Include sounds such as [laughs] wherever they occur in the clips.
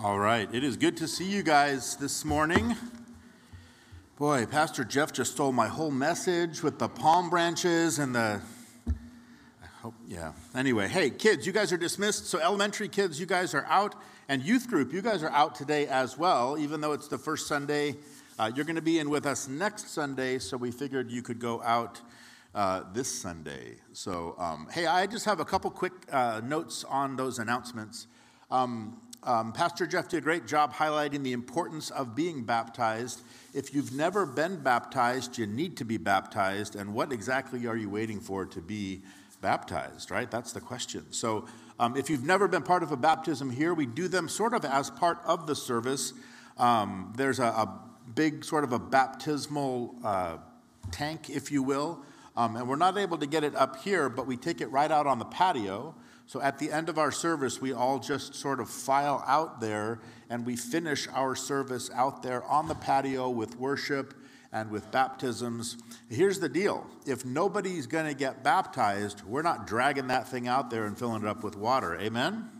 All right. It is good to see you guys this morning. Boy, Pastor Jeff just stole my whole message with the palm branches and the. I hope, yeah. Anyway, hey, kids, you guys are dismissed. So, elementary kids, you guys are out. And youth group, you guys are out today as well, even though it's the first Sunday. Uh, you're going to be in with us next Sunday, so we figured you could go out uh, this Sunday. So, um, hey, I just have a couple quick uh, notes on those announcements. Um, um, Pastor Jeff did a great job highlighting the importance of being baptized. If you've never been baptized, you need to be baptized. And what exactly are you waiting for to be baptized, right? That's the question. So, um, if you've never been part of a baptism here, we do them sort of as part of the service. Um, there's a, a, big sort of a baptismal uh, tank, if you will. Um, and we're not able to get it up here, but we take it right out on the patio. So at the end of our service, we all just sort of file out there and we finish our service out there on the patio with worship and with baptisms. Here's the deal if nobody's going to get baptized, we're not dragging that thing out there and filling it up with water. Amen?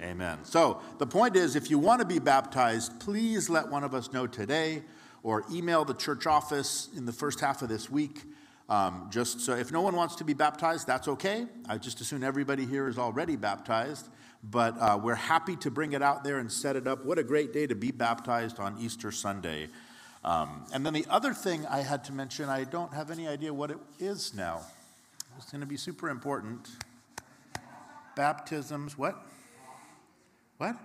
Amen. So the point is if you want to be baptized, please let one of us know today or email the church office in the first half of this week. Um, just so if no one wants to be baptized, that's okay. I just assume everybody here is already baptized, but uh, we're happy to bring it out there and set it up. What a great day to be baptized on Easter Sunday. Um, and then the other thing I had to mention, I don't have any idea what it is now. It's going to be super important. Baptisms, what? What?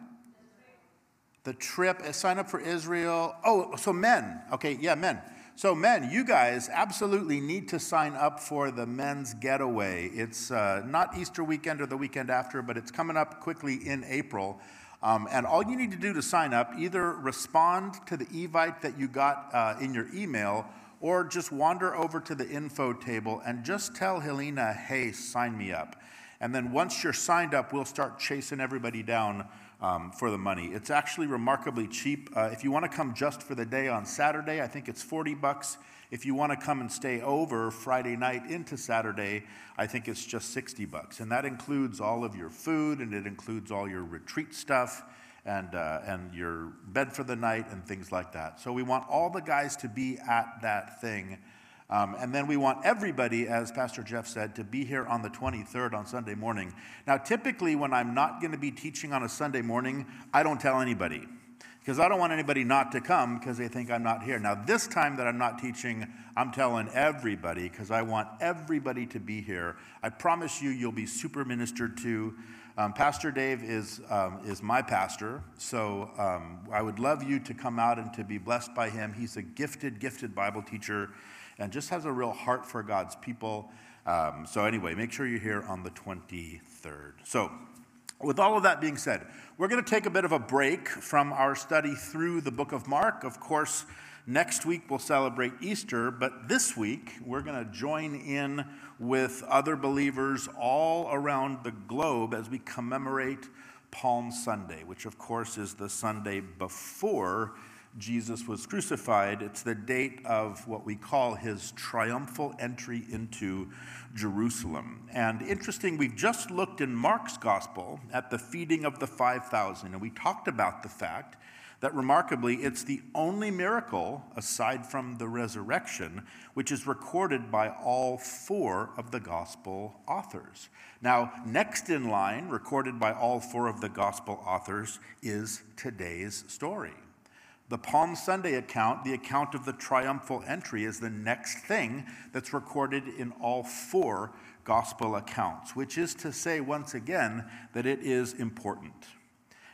The trip, sign up for Israel. Oh, so men. Okay, yeah, men. So, men, you guys absolutely need to sign up for the men's getaway. It's uh, not Easter weekend or the weekend after, but it's coming up quickly in April. Um, and all you need to do to sign up, either respond to the invite that you got uh, in your email, or just wander over to the info table and just tell Helena, hey, sign me up. And then once you're signed up, we'll start chasing everybody down um, for the money. It's actually remarkably cheap. Uh, if you want to come just for the day on Saturday, I think it's 40 bucks. If you want to come and stay over Friday night into Saturday, I think it's just 60 bucks. And that includes all of your food and it includes all your retreat stuff and, uh, and your bed for the night and things like that. So we want all the guys to be at that thing um, and then we want everybody, as Pastor Jeff said, to be here on the 23rd on Sunday morning. Now, typically, when I'm not going to be teaching on a Sunday morning, I don't tell anybody because I don't want anybody not to come because they think I'm not here. Now, this time that I'm not teaching, I'm telling everybody because I want everybody to be here. I promise you, you'll be super ministered to. Um, pastor Dave is, um, is my pastor, so um, I would love you to come out and to be blessed by him. He's a gifted, gifted Bible teacher and just has a real heart for God's people. Um, so, anyway, make sure you're here on the 23rd. So, with all of that being said, we're going to take a bit of a break from our study through the book of Mark. Of course, next week we'll celebrate Easter, but this week we're going to join in with other believers all around the globe as we commemorate Palm Sunday, which of course is the Sunday before Jesus was crucified. It's the date of what we call his triumphal entry into Jerusalem. And interesting, we've just looked in Mark's gospel at the feeding of the 5,000, and we talked about the fact that remarkably, it's the only miracle, aside from the resurrection, which is recorded by all four of the gospel authors. Now, next in line, recorded by all four of the gospel authors, is today's story. The Palm Sunday account, the account of the triumphal entry, is the next thing that's recorded in all four gospel accounts, which is to say, once again, that it is important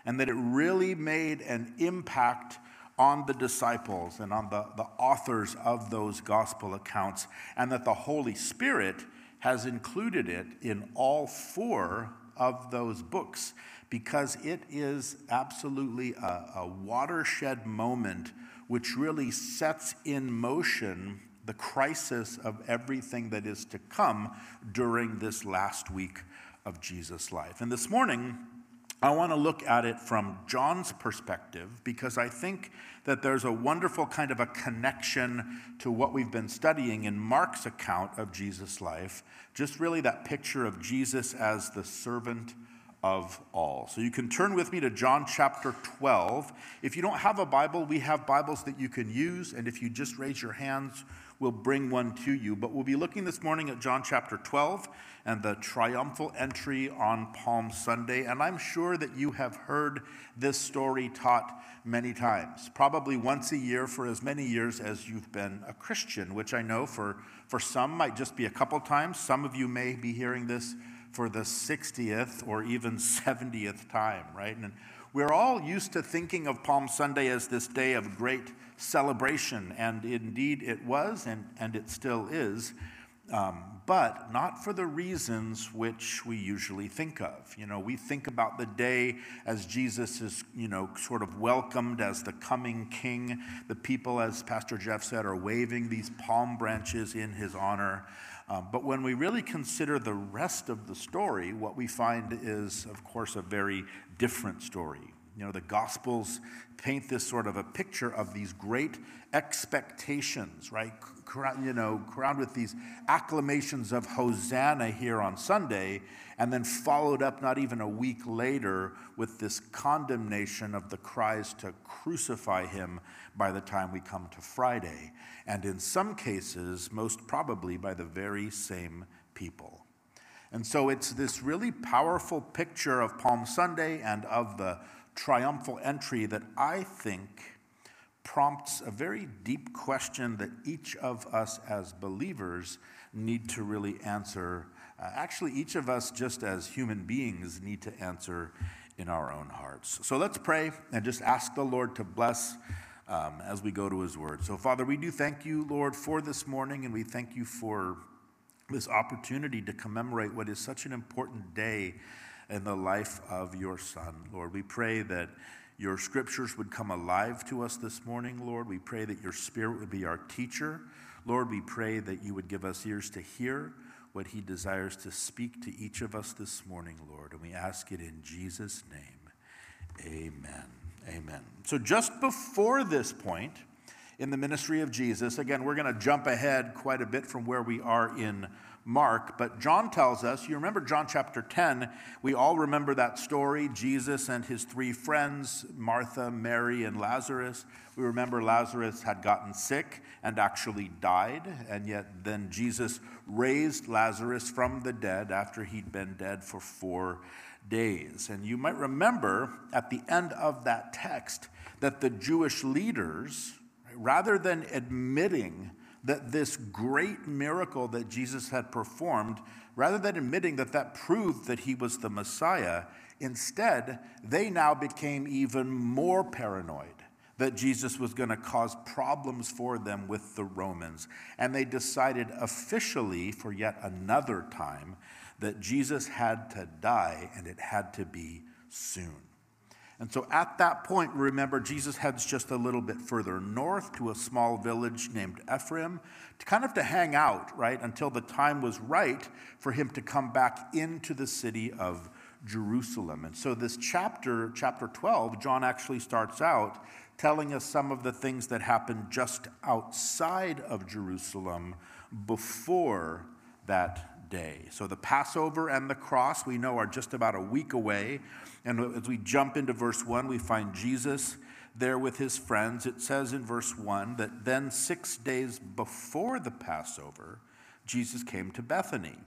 and that it really made an impact on the disciples and on the, the authors of those gospel accounts, and that the Holy Spirit has included it in all four of those books because it is absolutely a, a watershed moment which really sets in motion the crisis of everything that is to come during this last week of Jesus' life. And this morning, I want to look at it from John's perspective because I think that there's a wonderful kind of a connection to what we've been studying in Mark's account of Jesus' life. Just really that picture of Jesus as the servant of all. So you can turn with me to John chapter 12. If you don't have a Bible, we have Bibles that you can use. And if you just raise your hands, we'll bring one to you. But we'll be looking this morning at John chapter 12 and the triumphal entry on Palm Sunday. And I'm sure that you have heard this story taught many times, probably once a year for as many years as you've been a Christian, which I know for, for some might just be a couple times. Some of you may be hearing this for the 60th or even 70th time, right? And we're all used to thinking of Palm Sunday as this day of great celebration, and indeed it was, and, and it still is, um, but not for the reasons which we usually think of. You know, we think about the day as Jesus is, you know, sort of welcomed as the coming king. The people, as Pastor Jeff said, are waving these palm branches in his honor. Um, but when we really consider the rest of the story, what we find is, of course, a very different story. You know, the Gospels paint this sort of a picture of these great expectations, right? You know, crowned with these acclamations of Hosanna here on Sunday, and then followed up not even a week later with this condemnation of the cries to crucify him by the time we come to Friday. And in some cases, most probably by the very same people. And so it's this really powerful picture of Palm Sunday and of the triumphal entry that I think prompts a very deep question that each of us as believers need to really answer. Uh, actually, each of us, just as human beings, need to answer in our own hearts. So let's pray and just ask the Lord to bless um, as we go to his word. So, Father, we do thank you, Lord, for this morning, and we thank you for this opportunity to commemorate what is such an important day in the life of your Son. Lord, we pray that your scriptures would come alive to us this morning, Lord. We pray that your Spirit would be our teacher. Lord, we pray that you would give us ears to hear what he desires to speak to each of us this morning, Lord. And we ask it in Jesus' name. Amen. Amen. So, just before this point in the ministry of Jesus, again, we're going to jump ahead quite a bit from where we are in Mark, but John tells us, you remember John chapter 10, we all remember that story Jesus and his three friends, Martha, Mary, and Lazarus. We remember Lazarus had gotten sick and actually died, and yet then Jesus raised Lazarus from the dead after he'd been dead for four days. And you might remember at the end of that text that the Jewish leaders, rather than admitting that this great miracle that Jesus had performed, rather than admitting that that proved that he was the Messiah, instead, they now became even more paranoid that Jesus was going to cause problems for them with the Romans. And they decided officially, for yet another time, that Jesus had to die and it had to be soon. And so at that point, remember, Jesus heads just a little bit further north to a small village named Ephraim, to kind of to hang out, right, until the time was right for him to come back into the city of Jerusalem. And so this chapter, chapter 12, John actually starts out telling us some of the things that happened just outside of Jerusalem before that day. So the Passover and the cross, we know, are just about a week away. And as we jump into verse 1, we find Jesus there with his friends. It says in verse 1 that then six days before the Passover, Jesus came to Bethany,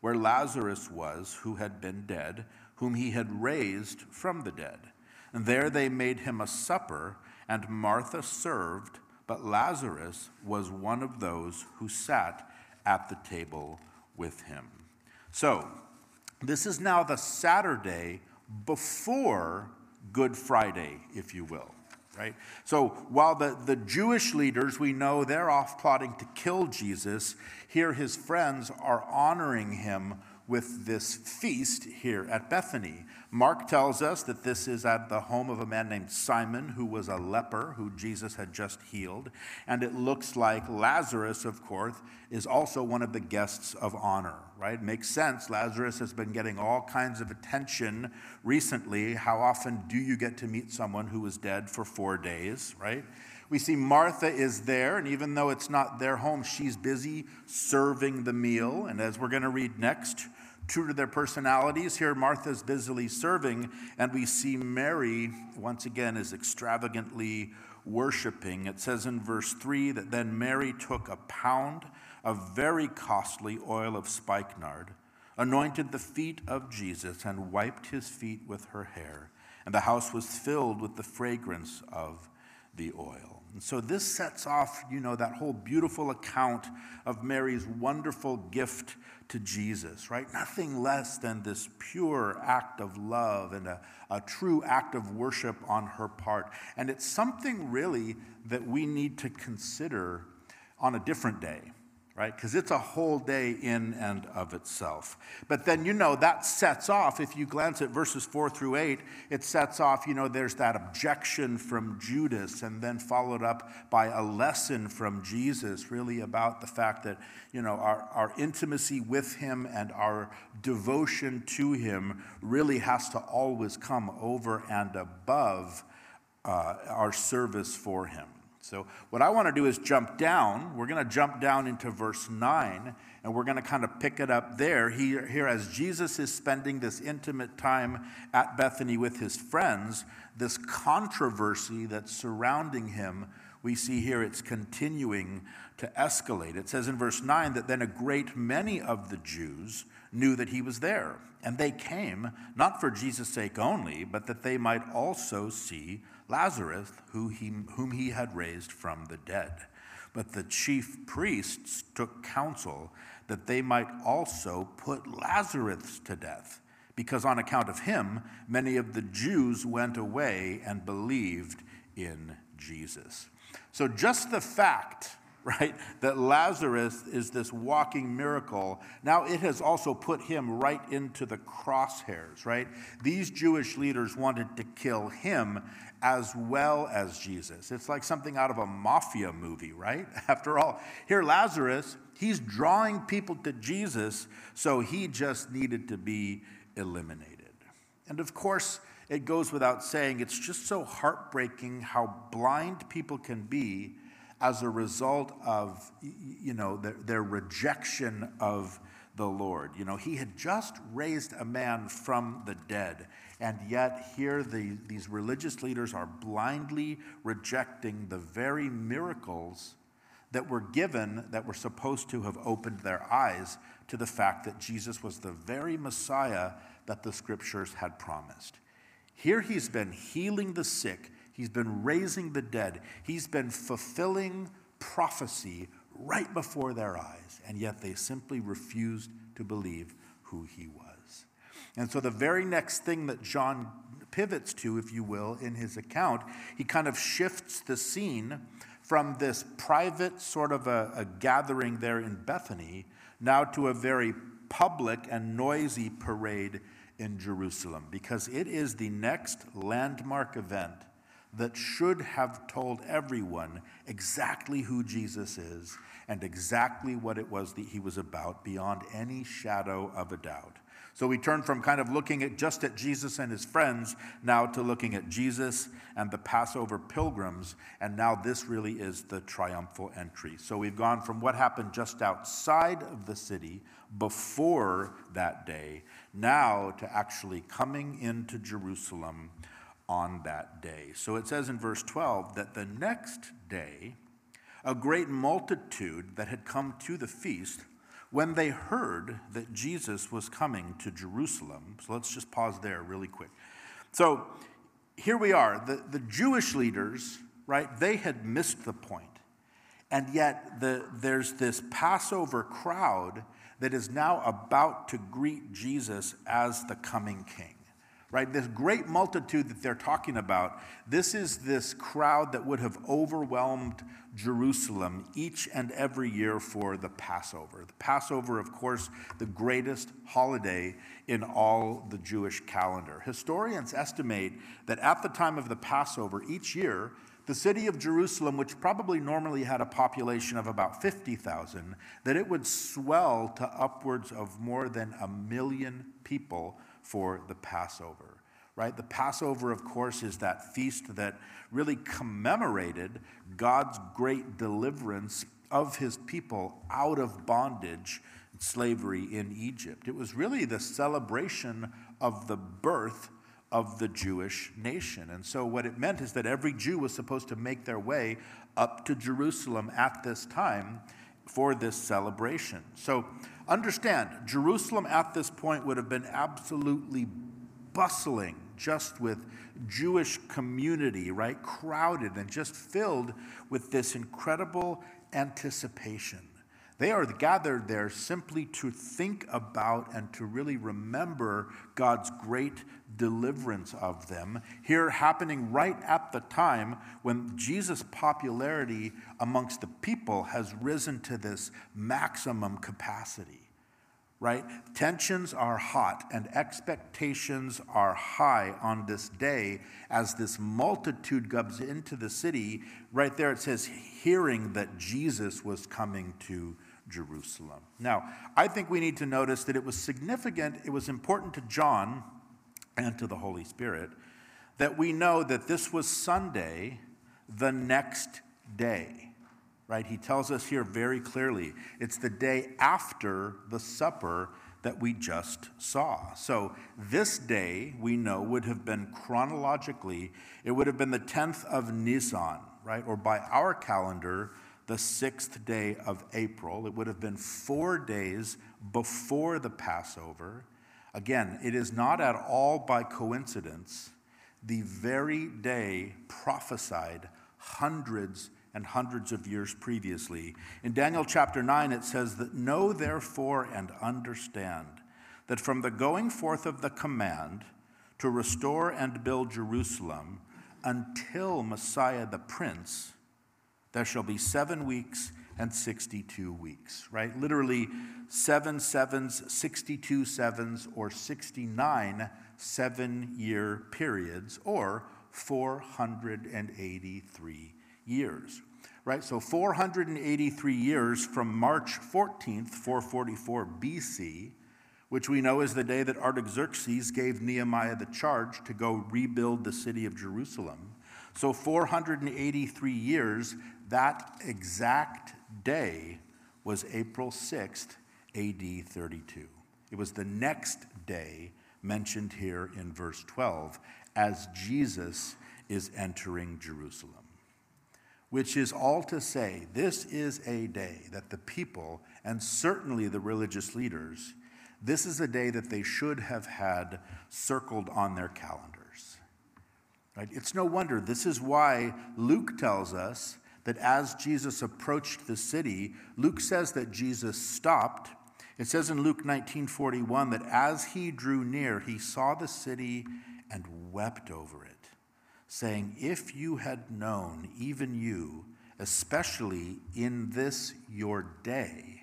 where Lazarus was, who had been dead, whom he had raised from the dead. And there they made him a supper, and Martha served, but Lazarus was one of those who sat at the table with him. So, this is now the Saturday before Good Friday, if you will. Right? So while the, the Jewish leaders, we know they're off plotting to kill Jesus, here his friends are honoring him with this feast here at Bethany. Mark tells us that this is at the home of a man named Simon, who was a leper who Jesus had just healed. And it looks like Lazarus, of course, is also one of the guests of honor, right? Makes sense. Lazarus has been getting all kinds of attention recently. How often do you get to meet someone who was dead for four days, right? We see Martha is there, and even though it's not their home, she's busy serving the meal. And as we're going to read next, true to their personalities. Here, Martha's busily serving, and we see Mary, once again, is extravagantly worshiping. It says in verse 3 that then Mary took a pound of very costly oil of spikenard, anointed the feet of Jesus, and wiped his feet with her hair. And the house was filled with the fragrance of the oil. And so this sets off, you know, that whole beautiful account of Mary's wonderful gift to Jesus, right? Nothing less than this pure act of love and a, a true act of worship on her part. And it's something really that we need to consider on a different day right? Because it's a whole day in and of itself. But then, you know, that sets off, if you glance at verses four through eight, it sets off, you know, there's that objection from Judas, and then followed up by a lesson from Jesus, really about the fact that, you know, our, our intimacy with him and our devotion to him really has to always come over and above uh, our service for him. So, what I want to do is jump down. We're going to jump down into verse 9, and we're going to kind of pick it up there. Here, here, as Jesus is spending this intimate time at Bethany with his friends, this controversy that's surrounding him, we see here it's continuing to escalate. It says in verse 9 that then a great many of the Jews knew that he was there, and they came, not for Jesus' sake only, but that they might also see Lazarus, who he, whom he had raised from the dead. But the chief priests took counsel that they might also put Lazarus to death, because on account of him, many of the Jews went away and believed in Jesus. So, just the fact [laughs] right? That Lazarus is this walking miracle. Now it has also put him right into the crosshairs, right? These Jewish leaders wanted to kill him as well as Jesus. It's like something out of a mafia movie, right? [laughs] After all, here Lazarus, he's drawing people to Jesus, so he just needed to be eliminated. And of course, it goes without saying, it's just so heartbreaking how blind people can be as a result of you know their, their, rejection of the Lord. You know, he had just raised a man from the dead, and yet here the, these religious leaders are blindly rejecting the very miracles that were given that were supposed to have opened their eyes to the fact that Jesus was the very Messiah that the scriptures had promised. Here he's been healing the sick, He's been raising the dead. He's been fulfilling prophecy right before their eyes, and yet they simply refused to believe who he was. And so, the very next thing that John pivots to, if you will, in his account, he kind of shifts the scene from this private sort of a, a gathering there in Bethany now to a very public and noisy parade in Jerusalem, because it is the next landmark event that should have told everyone exactly who Jesus is and exactly what it was that he was about beyond any shadow of a doubt. So we turn from kind of looking at just at Jesus and his friends now to looking at Jesus and the Passover pilgrims, and now this really is the triumphal entry. So we've gone from what happened just outside of the city before that day, now to actually coming into Jerusalem on that day. So it says in verse 12 that the next day, a great multitude that had come to the feast, when they heard that Jesus was coming to Jerusalem, so let's just pause there really quick. So here we are, the, the Jewish leaders, right, they had missed the point. And yet the, there's this Passover crowd that is now about to greet Jesus as the coming king right? This great multitude that they're talking about, this is this crowd that would have overwhelmed Jerusalem each and every year for the Passover. The Passover, of course, the greatest holiday in all the Jewish calendar. Historians estimate that at the time of the Passover each year, the city of Jerusalem, which probably normally had a population of about 50,000, that it would swell to upwards of more than a million people for the Passover, right? The Passover, of course, is that feast that really commemorated God's great deliverance of his people out of bondage and slavery in Egypt. It was really the celebration of the birth of the Jewish nation. And so, what it meant is that every Jew was supposed to make their way up to Jerusalem at this time for this celebration. So, understand, Jerusalem at this point would have been absolutely bustling just with Jewish community, right? Crowded and just filled with this incredible anticipation. They are gathered there simply to think about and to really remember God's great deliverance of them, here happening right at the time when Jesus' popularity amongst the people has risen to this maximum capacity right? Tensions are hot and expectations are high on this day as this multitude comes into the city. Right there it says, hearing that Jesus was coming to Jerusalem. Now, I think we need to notice that it was significant, it was important to John and to the Holy Spirit that we know that this was Sunday, the next day right? He tells us here very clearly it's the day after the supper that we just saw. So this day we know would have been chronologically, it would have been the 10th of Nisan, right? Or by our calendar, the sixth day of April. It would have been four days before the Passover. Again, it is not at all by coincidence the very day prophesied hundreds and hundreds of years previously. In Daniel chapter 9, it says that, Know therefore and understand that from the going forth of the command to restore and build Jerusalem until Messiah the Prince, there shall be seven weeks and 62 weeks, right? Literally, seven sevens, 62 sevens, or 69 seven year periods, or 483 years right? So 483 years from March 14th, 444 BC, which we know is the day that Artaxerxes gave Nehemiah the charge to go rebuild the city of Jerusalem. So 483 years, that exact day was April 6th, AD 32. It was the next day mentioned here in verse 12 as Jesus is entering Jerusalem which is all to say, this is a day that the people, and certainly the religious leaders, this is a day that they should have had circled on their calendars. Right? It's no wonder. This is why Luke tells us that as Jesus approached the city, Luke says that Jesus stopped. It says in Luke 19:41 that as he drew near, he saw the city and wept over it saying, If you had known, even you, especially in this your day,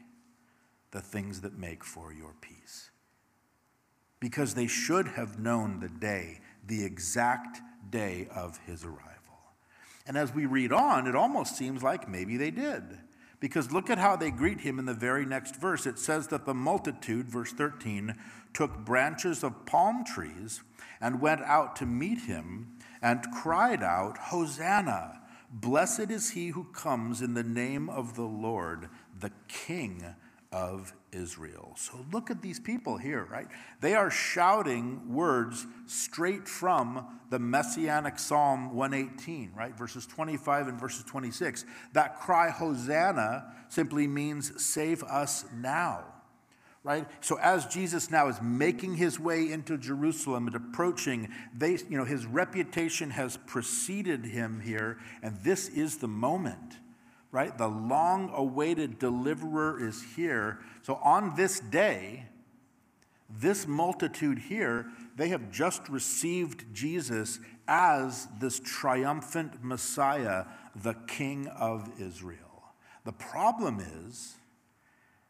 the things that make for your peace. Because they should have known the day, the exact day of his arrival. And as we read on, it almost seems like maybe they did. Because look at how they greet him in the very next verse. It says that the multitude, verse 13, took branches of palm trees and went out to meet him and cried out, Hosanna! Blessed is he who comes in the name of the Lord, the King of Israel. So look at these people here, right? They are shouting words straight from the Messianic Psalm 118, right? Verses 25 and verses 26. That cry, Hosanna, simply means save us now right? So as Jesus now is making his way into Jerusalem and approaching, they, you know, his reputation has preceded him here, and this is the moment, right? The long awaited deliverer is here. So on this day, this multitude here, they have just received Jesus as this triumphant Messiah, the King of Israel. The problem is,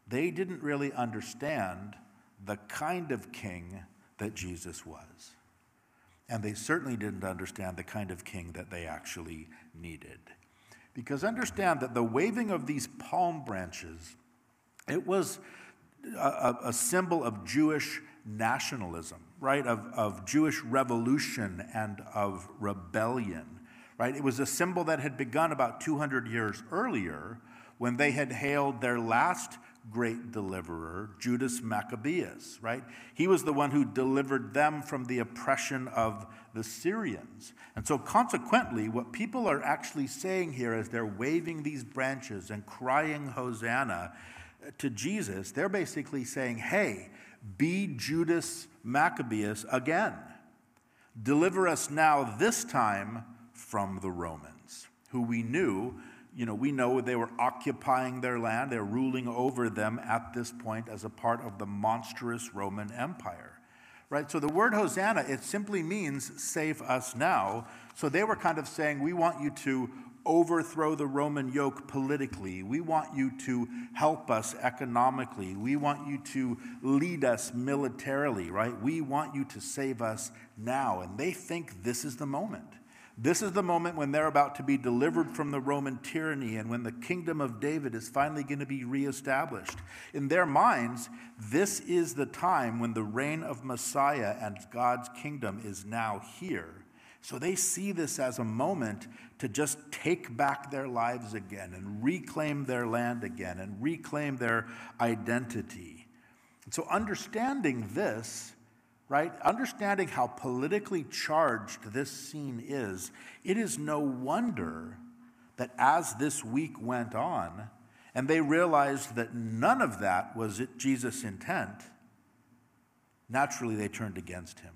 they didn't really understand the kind of king that Jesus was. And they certainly didn't understand the kind of king that they actually needed. Because understand that the waving of these palm branches, it was a, a symbol of Jewish nationalism, right? Of, of Jewish revolution and of rebellion, right? It was a symbol that had begun about 200 years earlier when they had hailed their last great deliverer, Judas Maccabeus, right? He was the one who delivered them from the oppression of the Syrians. And so, consequently, what people are actually saying here as they're waving these branches and crying Hosanna uh, to Jesus, they're basically saying, hey, be Judas Maccabeus again. Deliver us now, this time, from the Romans, who we knew you know, we know they were occupying their land, they're ruling over them at this point as a part of the monstrous Roman Empire. Right? So the word Hosanna, it simply means save us now. So they were kind of saying, we want you to overthrow the Roman yoke politically. We want you to help us economically. We want you to lead us militarily, right? We want you to save us now. And they think this is the moment. This is the moment when they're about to be delivered from the Roman tyranny and when the kingdom of David is finally going to be reestablished. In their minds, this is the time when the reign of Messiah and God's kingdom is now here. So they see this as a moment to just take back their lives again and reclaim their land again and reclaim their identity. So, understanding this, right? Understanding how politically charged this scene is, it is no wonder that as this week went on, and they realized that none of that was Jesus' intent, naturally they turned against him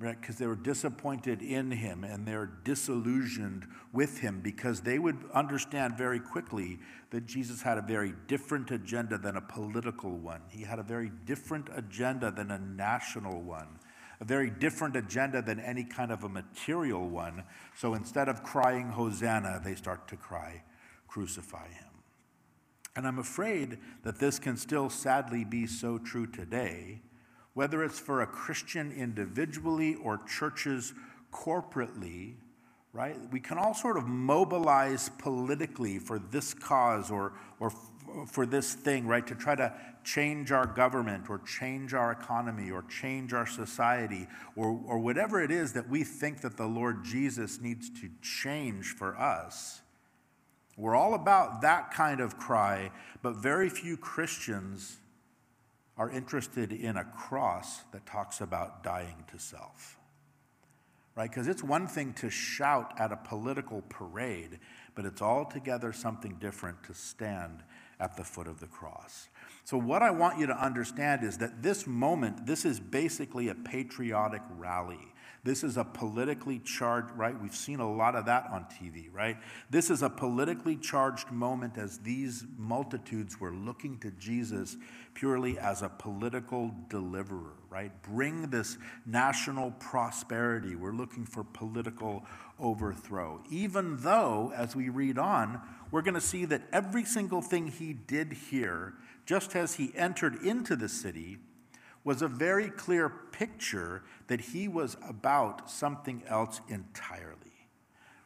right? Because they were disappointed in him and they're disillusioned with him because they would understand very quickly that Jesus had a very different agenda than a political one. He had a very different agenda than a national one, a very different agenda than any kind of a material one. So instead of crying Hosanna, they start to cry, Crucify him. And I'm afraid that this can still sadly be so true today whether it's for a Christian individually or churches corporately, right? We can all sort of mobilize politically for this cause or, or for this thing, right? To try to change our government or change our economy or change our society or, or whatever it is that we think that the Lord Jesus needs to change for us. We're all about that kind of cry, but very few Christians are interested in a cross that talks about dying to self. Right? Because it's one thing to shout at a political parade, but it's altogether something different to stand at the foot of the cross. So, what I want you to understand is that this moment, this is basically a patriotic rally. This is a politically charged, right? We've seen a lot of that on TV, right? This is a politically charged moment as these multitudes were looking to Jesus purely as a political deliverer, right? Bring this national prosperity. We're looking for political overthrow. Even though, as we read on, we're going to see that every single thing he did here, just as he entered into the city, was a very clear picture that he was about something else entirely.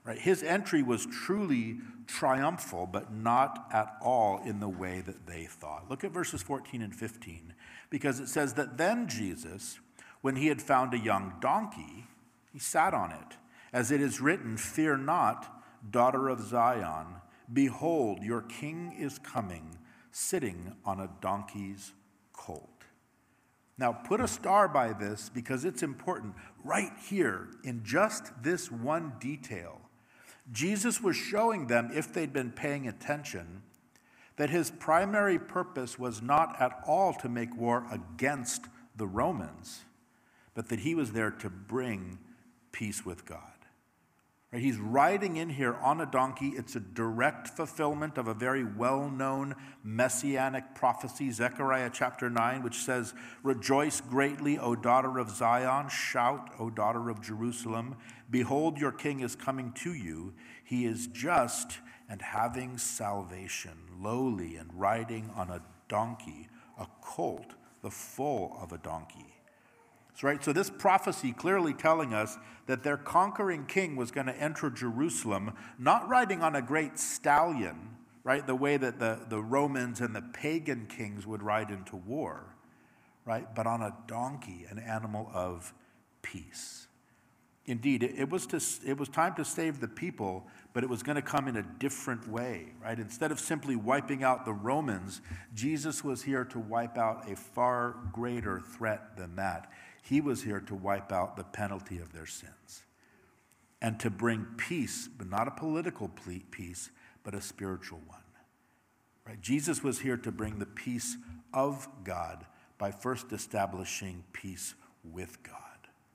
Right? His entry was truly triumphal, but not at all in the way that they thought. Look at verses 14 and 15, because it says that then Jesus, when he had found a young donkey, he sat on it. As it is written, Fear not, daughter of Zion, behold, your king is coming, sitting on a donkey's colt. Now, put a star by this because it's important. Right here, in just this one detail, Jesus was showing them, if they'd been paying attention, that his primary purpose was not at all to make war against the Romans, but that he was there to bring peace with God. Right? He's riding in here on a donkey. It's a direct fulfillment of a very well known messianic prophecy, Zechariah chapter 9, which says, Rejoice greatly, O daughter of Zion. Shout, O daughter of Jerusalem. Behold, your king is coming to you. He is just and having salvation, lowly and riding on a donkey, a colt, the foal of a donkey. Right, so this prophecy clearly telling us that their conquering king was going to enter Jerusalem, not riding on a great stallion, right, the way that the, the Romans and the pagan kings would ride into war, right, but on a donkey, an animal of peace. Indeed, it was, to, it was time to save the people, but it was going to come in a different way, right? Instead of simply wiping out the Romans, Jesus was here to wipe out a far greater threat than that. He was here to wipe out the penalty of their sins and to bring peace, but not a political peace, but a spiritual one. Right? Jesus was here to bring the peace of God by first establishing peace with God.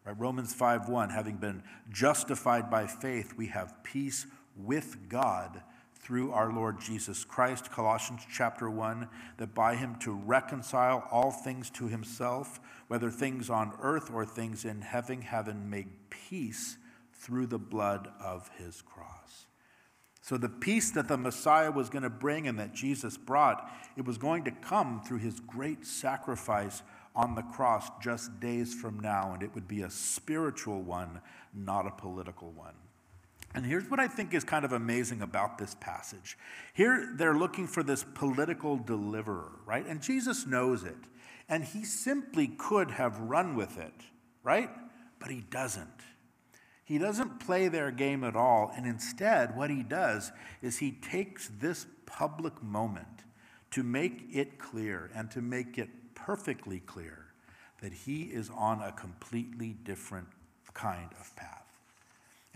Right? Romans 5:1 having been justified by faith we have peace with God through our Lord Jesus Christ Colossians chapter 1 that by him to reconcile all things to himself whether things on earth or things in heaven having made peace through the blood of his cross. So, the peace that the Messiah was going to bring and that Jesus brought, it was going to come through his great sacrifice on the cross just days from now, and it would be a spiritual one, not a political one. And here's what I think is kind of amazing about this passage. Here they're looking for this political deliverer, right? And Jesus knows it. And he simply could have run with it, right? But he doesn't. He doesn't play their game at all. And instead, what he does is he takes this public moment to make it clear and to make it perfectly clear that he is on a completely different kind of path.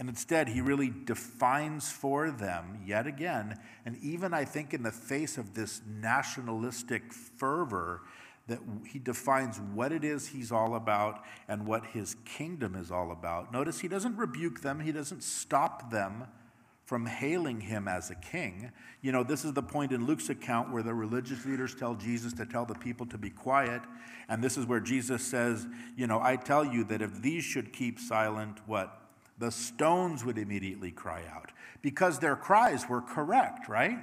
And instead, he really defines for them yet again, and even I think in the face of this nationalistic fervor, that he defines what it is he's all about and what his kingdom is all about. Notice he doesn't rebuke them, he doesn't stop them from hailing him as a king. You know, this is the point in Luke's account where the religious leaders tell Jesus to tell the people to be quiet. And this is where Jesus says, You know, I tell you that if these should keep silent, what? The stones would immediately cry out because their cries were correct, right?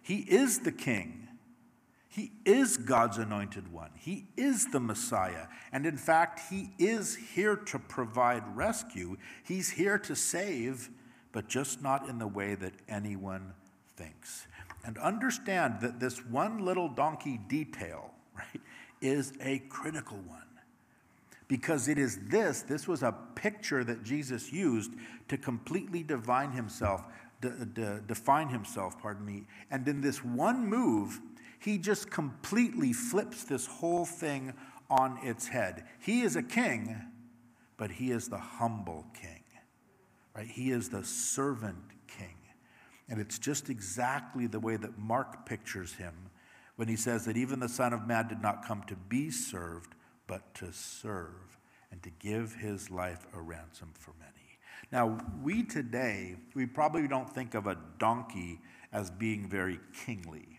He is the king. He is God's anointed one. He is the Messiah. And in fact, He is here to provide rescue. He's here to save but just not in the way that anyone thinks. And understand that this one little donkey detail, right, is a critical one. Because it is this, this was a picture that Jesus used to completely divine himself, de- de- define himself, pardon me. And in this one move, he just completely flips this whole thing on its head. He is a king, but he is the humble king. Right? He is the servant king. And it's just exactly the way that Mark pictures him when he says that even the Son of Man did not come to be served, but to serve and to give his life a ransom for many. Now, we today, we probably don't think of a donkey as being very kingly.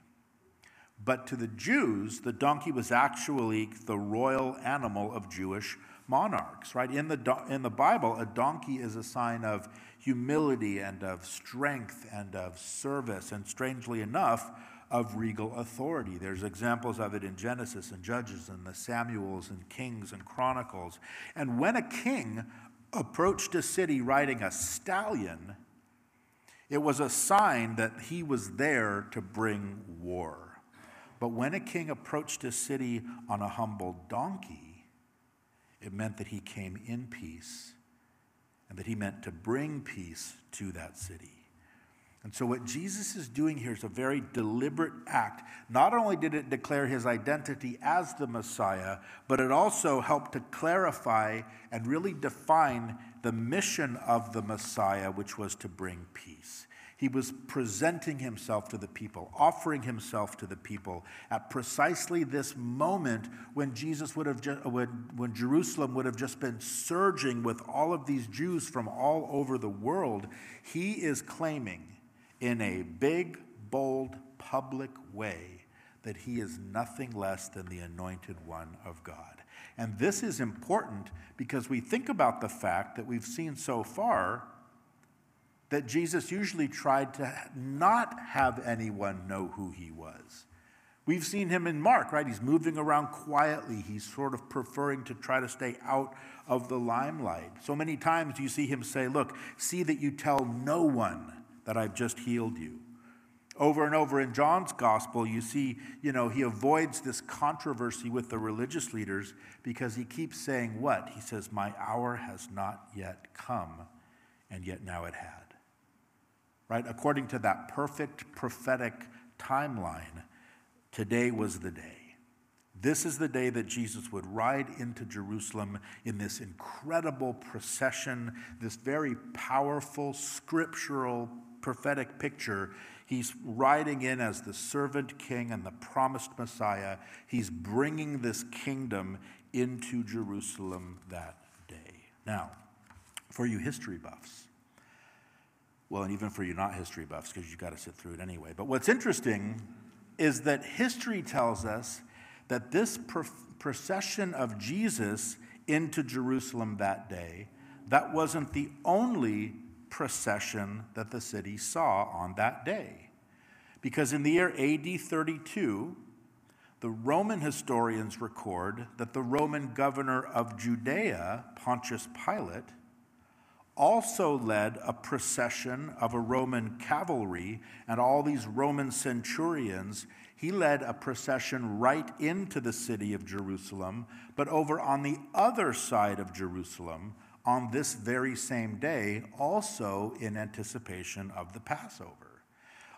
But to the Jews, the donkey was actually the royal animal of Jewish monarchs, right? In the, in the Bible, a donkey is a sign of humility and of strength and of service, and strangely enough, of regal authority. There's examples of it in Genesis and Judges and the Samuels and Kings and Chronicles. And when a king approached a city riding a stallion, it was a sign that he was there to bring war. But when a king approached a city on a humble donkey, it meant that he came in peace and that he meant to bring peace to that city. And so, what Jesus is doing here is a very deliberate act. Not only did it declare his identity as the Messiah, but it also helped to clarify and really define the mission of the Messiah, which was to bring peace. He was presenting himself to the people, offering himself to the people at precisely this moment when Jesus would have when, when Jerusalem would have just been surging with all of these Jews from all over the world. He is claiming in a big, bold, public way that he is nothing less than the anointed one of God. And this is important because we think about the fact that we've seen so far that Jesus usually tried to not have anyone know who he was. We've seen him in Mark, right? He's moving around quietly. He's sort of preferring to try to stay out of the limelight. So many times you see him say, Look, see that you tell no one that I've just healed you. Over and over in John's gospel, you see, you know, he avoids this controversy with the religious leaders because he keeps saying what? He says, My hour has not yet come, and yet now it had. Right? According to that perfect prophetic timeline, today was the day. This is the day that Jesus would ride into Jerusalem in this incredible procession, this very powerful scriptural prophetic picture He's riding in as the servant king and the promised Messiah. He's bringing this kingdom into Jerusalem that day. Now, for you history buffs, well, and even for you not history buffs, because you've got to sit through it anyway. But what's interesting is that history tells us that this procession of Jesus into Jerusalem that day, that wasn't the only procession that the city saw on that day. Because in the year AD 32, the Roman historians record that the Roman governor of Judea, Pontius Pilate, also led a procession of a Roman cavalry and all these Roman centurions. He led a procession right into the city of Jerusalem, but over on the other side of Jerusalem on this very same day, also in anticipation of the Passover.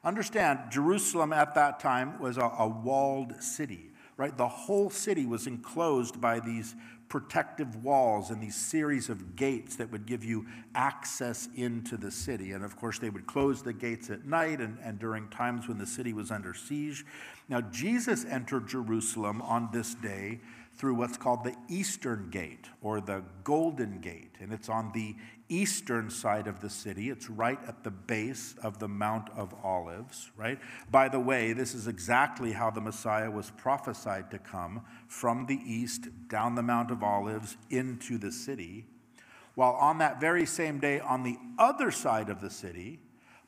Understand, Jerusalem at that time was a, a, walled city, right? The whole city was enclosed by these protective walls and these series of gates that would give you access into the city. And of course, they would close the gates at night and, and during times when the city was under siege. Now, Jesus entered Jerusalem on this day through what's called the Eastern Gate or the Golden Gate, and it's on the eastern side of the city. It's right at the base of the Mount of Olives, right? By the way, this is exactly how the Messiah was prophesied to come from the east down the Mount of Olives into the city. While on that very same day, on the other side of the city,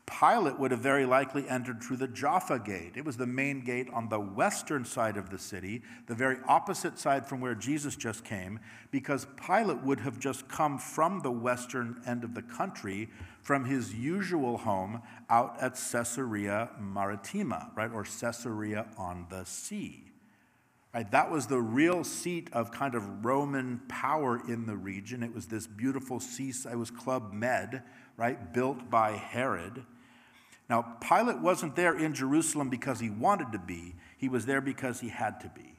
Pilate would have very likely entered through the Jaffa Gate. It was the main gate on the western side of the city, the very opposite side from where Jesus just came, because Pilate would have just come from the western end of the country from his usual home out at Caesarea Maritima, right, or Caesarea on the sea. Right, that was the real seat of kind of Roman power in the region. It was this beautiful seaside, it was Club Med, right, built by Herod. Now, Pilate wasn't there in Jerusalem because he wanted to be, he was there because he had to be.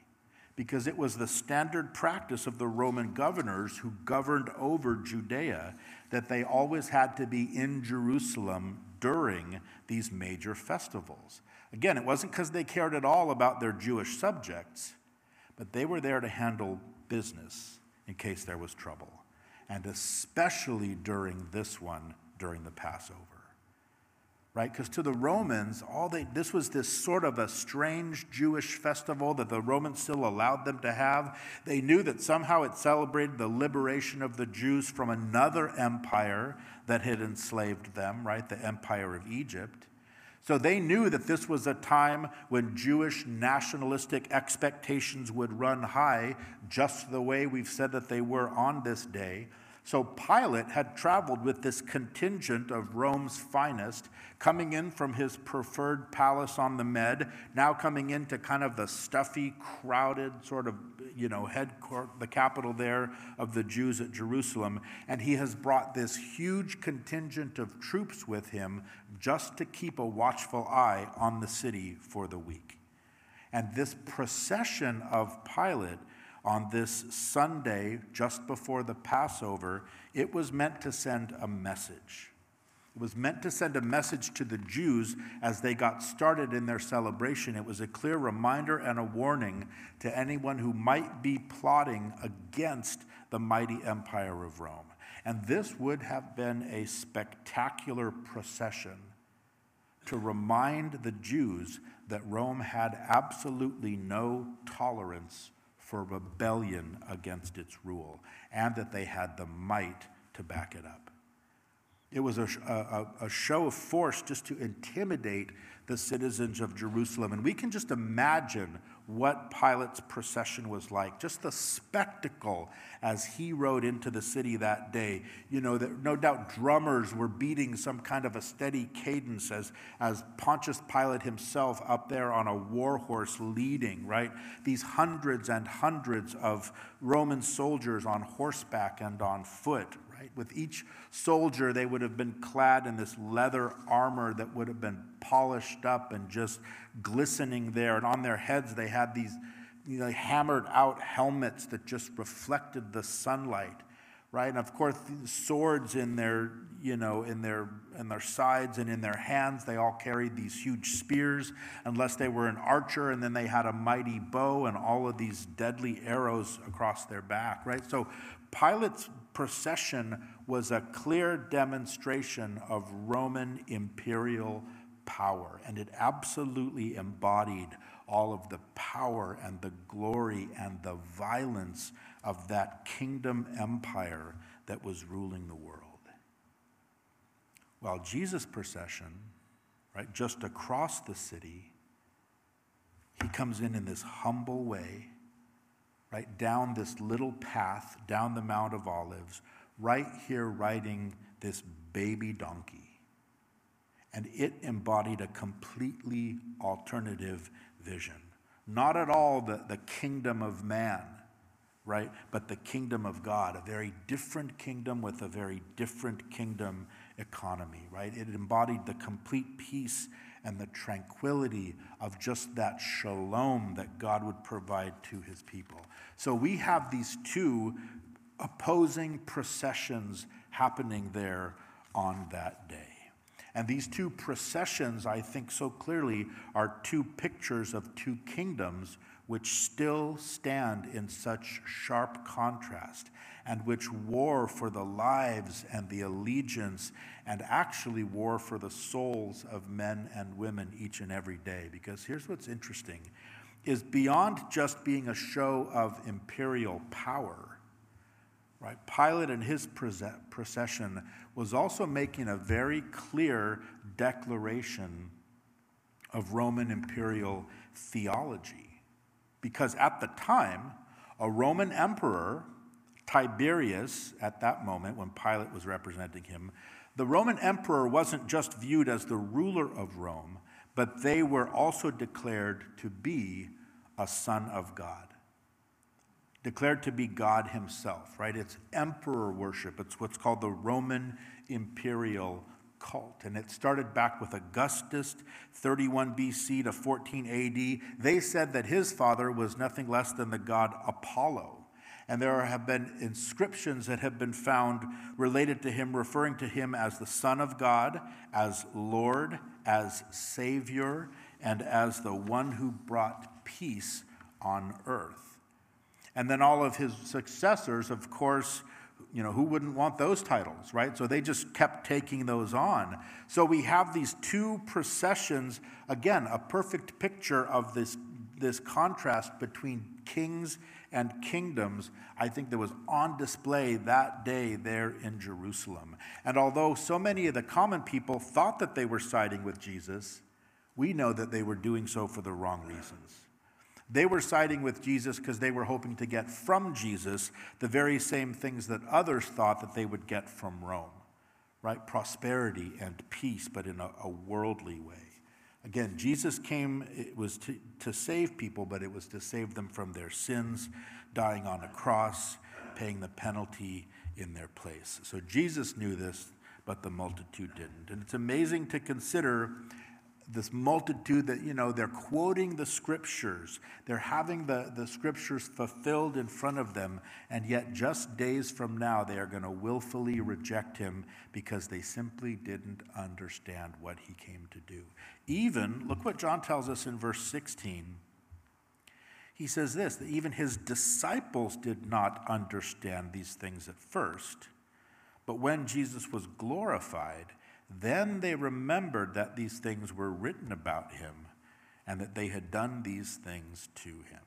Because it was the standard practice of the Roman governors who governed over Judea that they always had to be in Jerusalem during these major festivals. Again, it wasn't because they cared at all about their Jewish subjects, but they were there to handle business in case there was trouble, and especially during this one, during the Passover right? Because to the Romans, all they this was this sort of a strange Jewish festival that the Romans still allowed them to have. They knew that somehow it celebrated the liberation of the Jews from another empire that had enslaved them, right? The empire of Egypt. So they knew that this was a time when Jewish nationalistic expectations would run high, just the way we've said that they were on this day. So Pilate had traveled with this contingent of Rome's finest, coming in from his preferred palace on the Med, now coming into kind of the stuffy, crowded sort of, you know, headquarters, the capital there of the Jews at Jerusalem. And he has brought this huge contingent of troops with him just to keep a watchful eye on the city for the week. And this procession of Pilate on this Sunday just before the Passover, it was meant to send a message. It was meant to send a message to the Jews as they got started in their celebration. It was a clear reminder and a warning to anyone who might be plotting against the mighty empire of Rome. And this would have been a spectacular procession to remind the Jews that Rome had absolutely no tolerance for rebellion against its rule, and that they had the might to back it up. It was a, a, a, show of force just to intimidate the citizens of Jerusalem. And we can just imagine what Pilate's procession was like, just the spectacle as he rode into the city that day. You know, that no doubt drummers were beating some kind of a steady cadence as, as Pontius Pilate himself up there on a war horse leading, right? These hundreds and hundreds of Roman soldiers on horseback and on foot, right? With each soldier, they would have been clad in this leather armor that would have been polished up and just glistening there. And on their heads, they had these you know, hammered out helmets that just reflected the sunlight, right? And of course, swords in their, you know, in their, in their sides and in their hands, they all carried these huge spears, unless they were an archer, and then they had a mighty bow and all of these deadly arrows across their back, right? So Pilate's procession was a clear demonstration of Roman imperial power, and it absolutely embodied all of the power and the glory and the violence of that kingdom empire that was ruling the world. While Jesus' procession, right, just across the city, he comes in in this humble way right down this little path, down the Mount of Olives, right here riding this baby donkey. And it embodied a completely alternative vision. Not at all the, the kingdom of man, right? But the kingdom of God, a very different kingdom with a very different kingdom economy, right? It embodied the complete peace and the tranquility of just that shalom that God would provide to his people. So we have these two opposing processions happening there on that day. And these two processions, I think so clearly, are two pictures of two kingdoms which still stand in such sharp contrast and which war for the lives and the allegiance and actually war for the souls of men and women each and every day. Because here's what's interesting is beyond just being a show of imperial power, right? Pilate and his procession was also making a very clear declaration of Roman imperial theology. Because at the time, a Roman emperor Tiberius, at that moment when Pilate was representing him, the Roman emperor wasn't just viewed as the ruler of Rome, but they were also declared to be a son of God. Declared to be God himself, right? It's emperor worship. It's what's called the Roman imperial cult. And it started back with Augustus, 31 BC to 14 AD. They said that his father was nothing less than the god Apollo. And there have been inscriptions that have been found related to him, referring to him as the Son of God, as Lord, as Savior, and as the one who brought peace on earth. And then all of his successors, of course, you know, who wouldn't want those titles, right? So they just kept taking those on. So we have these two processions, again, a perfect picture of this, this contrast between kings and kingdoms, I think that was on display that day there in Jerusalem. And although so many of the common people thought that they were siding with Jesus, we know that they were doing so for the wrong reasons. They were siding with Jesus because they were hoping to get from Jesus the very same things that others thought that they would get from Rome, right? Prosperity and peace, but in a, a worldly way. Again, Jesus came, it was to, to save people, but it was to save them from their sins, dying on a cross, paying the penalty in their place. So Jesus knew this, but the multitude didn't. And it's amazing to consider this multitude that, you know, they're quoting the scriptures, they're having the, the scriptures fulfilled in front of them, and yet just days from now they are going to willfully reject him because they simply didn't understand what he came to do. Even, look what John tells us in verse 16. He says this that even his disciples did not understand these things at first, but when Jesus was glorified, then they remembered that these things were written about him and that they had done these things to him.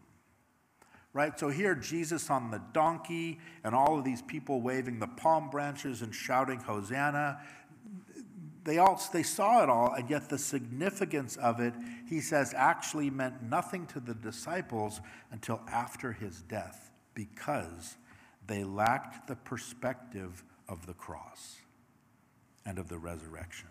Right? So here, Jesus on the donkey and all of these people waving the palm branches and shouting, Hosanna. they all they saw it all, and yet the significance of it, he says, actually meant nothing to the disciples until after his death, because they lacked the perspective of the cross and of the resurrection.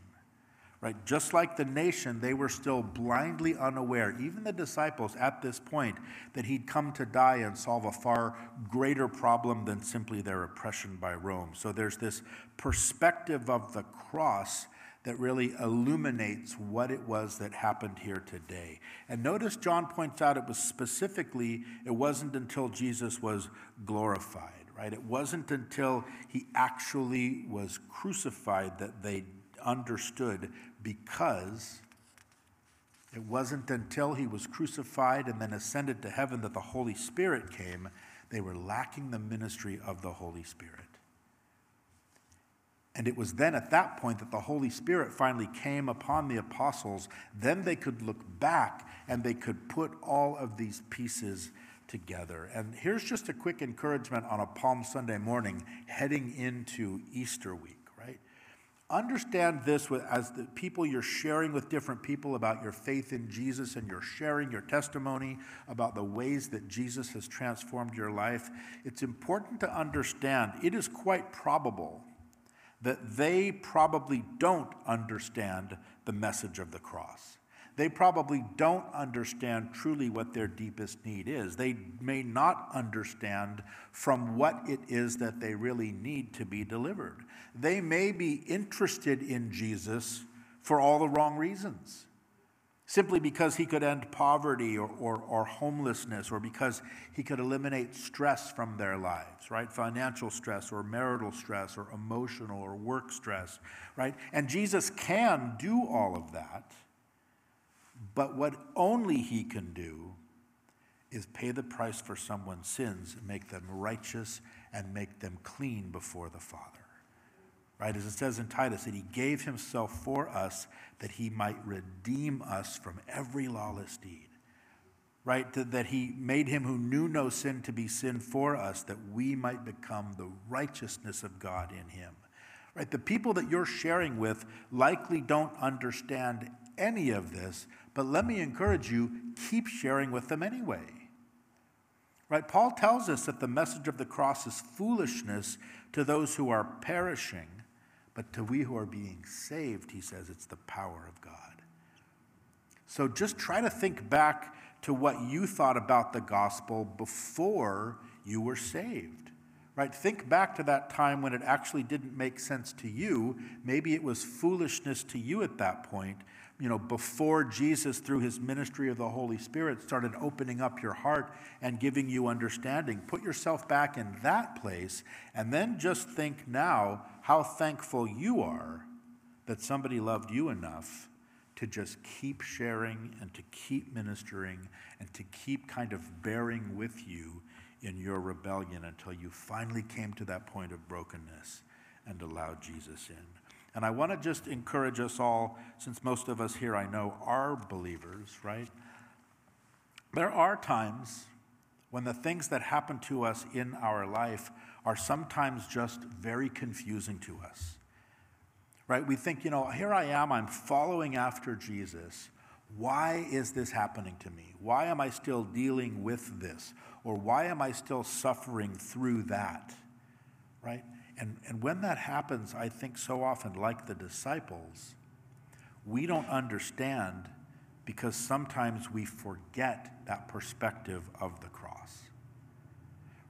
Right? Just like the nation, they were still blindly unaware, even the disciples at this point, that he'd come to die and solve a far greater problem than simply their oppression by Rome. So there's this perspective of the cross that really illuminates what it was that happened here today. And notice John points out it was specifically, it wasn't until Jesus was glorified, right? It wasn't until he actually was crucified that they understood because it wasn't until he was crucified and then ascended to heaven that the Holy Spirit came. They were lacking the ministry of the Holy Spirit. And it was then at that point that the Holy Spirit finally came upon the apostles. Then they could look back and they could put all of these pieces together. And here's just a quick encouragement on a Palm Sunday morning heading into Easter week, right? Understand this with, as the people you're sharing with different people about your faith in Jesus and you're sharing your testimony about the ways that Jesus has transformed your life. It's important to understand it is quite probable that they probably don't understand the message of the cross. They probably don't understand truly what their deepest need is. They may not understand from what it is that they really need to be delivered. They may be interested in Jesus for all the wrong reasons simply because he could end poverty or, or, or, homelessness or because he could eliminate stress from their lives, right? Financial stress or marital stress or emotional or work stress, right? And Jesus can do all of that, but what only he can do is pay the price for someone's sins and make them righteous and make them clean before the Father right? As it says in Titus, that he gave himself for us that he might redeem us from every lawless deed, right? That he made him who knew no sin to be sin for us, that we might become the righteousness of God in him, right? The people that you're sharing with likely don't understand any of this, but let me encourage you keep sharing with them anyway. Right? Paul tells us that the message of the cross is foolishness to those who are perishing, but to we who are being saved, he says it's the power of God. So just try to think back to what you thought about the gospel before you were saved. Right? Think back to that time when it actually didn't make sense to you. Maybe it was foolishness to you at that point, you know, before Jesus, through his ministry of the Holy Spirit, started opening up your heart and giving you understanding. Put yourself back in that place and then just think now how thankful you are that somebody loved you enough to just keep sharing and to keep ministering and to keep kind of bearing with you in your rebellion until you finally came to that point of brokenness and allowed Jesus in. And I want to just encourage us all, since most of us here I know are believers, right? There are times when the things that happen to us in our life are sometimes just very confusing to us. Right? We think, you know, here I am, I'm following after Jesus. Why is this happening to me? Why am I still dealing with this? Or why am I still suffering through that? Right? And, and when that happens, I think so often, like the disciples, we don't understand because sometimes we forget that perspective of the cross.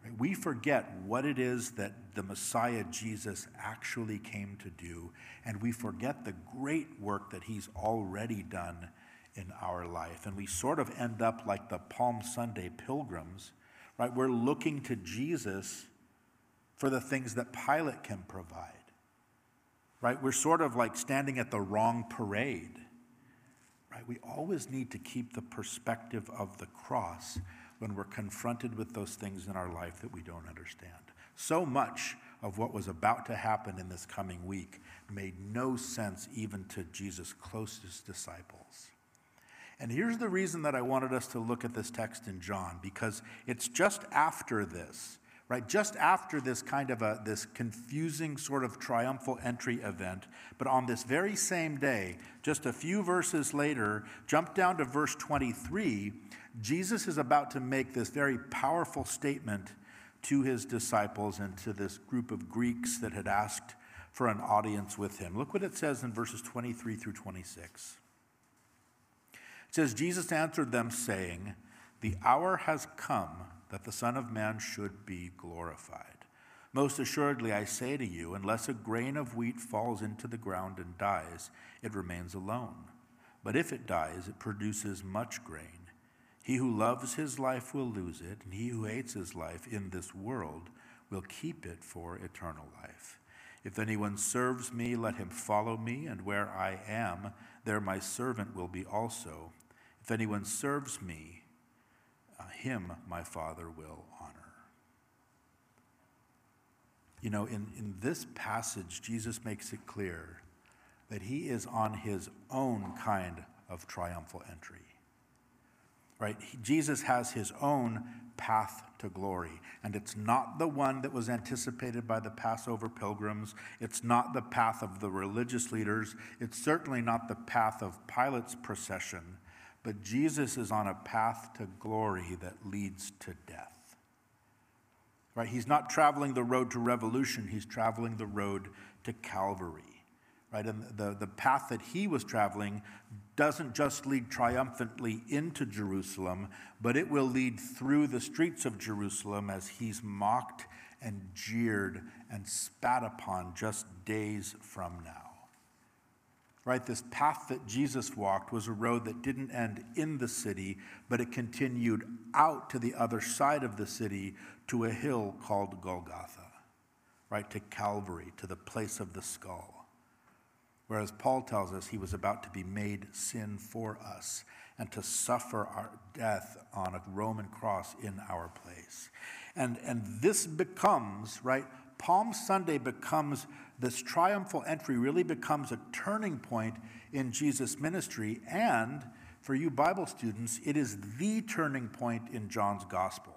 Right? We forget what it is that the Messiah Jesus actually came to do, and we forget the great work that he's already done in our life. And we sort of end up like the Palm Sunday pilgrims, right? We're looking to Jesus for the things that Pilate can provide. Right? We're sort of like standing at the wrong parade. Right? We always need to keep the perspective of the cross when we're confronted with those things in our life that we don't understand. So much of what was about to happen in this coming week made no sense even to Jesus' closest disciples. And here's the reason that I wanted us to look at this text in John, because it's just after this right? Just after this kind of a this confusing sort of triumphal entry event, but on this very same day, just a few verses later, jump down to verse 23, Jesus is about to make this very powerful statement to his disciples and to this group of Greeks that had asked for an audience with him. Look what it says in verses 23 through 26. It says, Jesus answered them, saying, The hour has come that the Son of Man should be glorified. Most assuredly, I say to you, unless a grain of wheat falls into the ground and dies, it remains alone. But if it dies, it produces much grain. He who loves his life will lose it, and he who hates his life in this world will keep it for eternal life. If anyone serves me, let him follow me, and where I am, there my servant will be also. If anyone serves me, him my Father will honor. You know, in, in this passage, Jesus makes it clear that he is on his own kind of triumphal entry. Right? He, Jesus has his own path to glory. And it's not the one that was anticipated by the Passover pilgrims. It's not the path of the religious leaders. It's certainly not the path of Pilate's procession. But Jesus is on a path to glory that leads to death. Right? He's not traveling the road to revolution, he's traveling the road to Calvary. Right? And the, the path that he was traveling doesn't just lead triumphantly into Jerusalem, but it will lead through the streets of Jerusalem as he's mocked and jeered and spat upon just days from now. Right? This path that Jesus walked was a road that didn't end in the city, but it continued out to the other side of the city to a hill called Golgotha, right? To Calvary, to the place of the skull. Whereas Paul tells us he was about to be made sin for us and to suffer our death on a Roman cross in our place. And, and this becomes, right, Palm Sunday becomes, this triumphal entry really becomes a turning point in Jesus' ministry. And for you Bible students, it is the turning point in John's gospel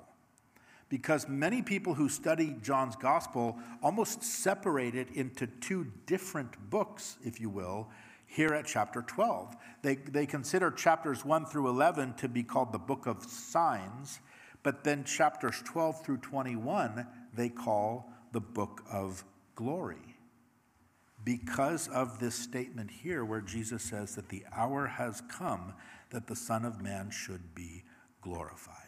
because many people who study John's gospel almost separate it into two different books, if you will, here at chapter 12. They, they consider chapters 1 through 11 to be called the book of signs, but then chapters 12 through 21 they call the book of glory. Because of this statement here, where Jesus says that the hour has come that the Son of Man should be glorified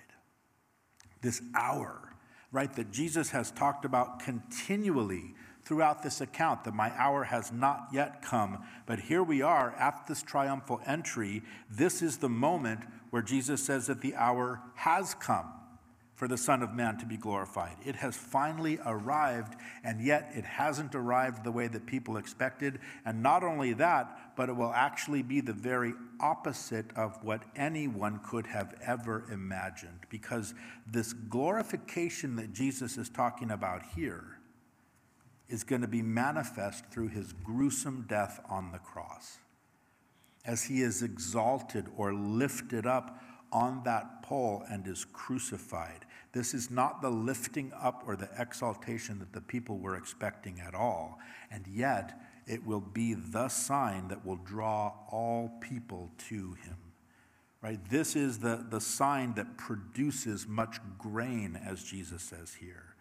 this hour, right, that Jesus has talked about continually throughout this account that my hour has not yet come. But here we are at this triumphal entry. This is the moment where Jesus says that the hour has come for the Son of Man to be glorified. It has finally arrived, and yet it hasn't arrived the way that people expected. And not only that, but it will actually be the very opposite of what anyone could have ever imagined. Because this glorification that Jesus is talking about here is going to be manifest through his gruesome death on the cross. As he is exalted or lifted up on that pole and is crucified. This is not the lifting up or the exaltation that the people were expecting at all. And yet, it will be the sign that will draw all people to him. Right? This is the, the sign that produces much grain, as Jesus says here.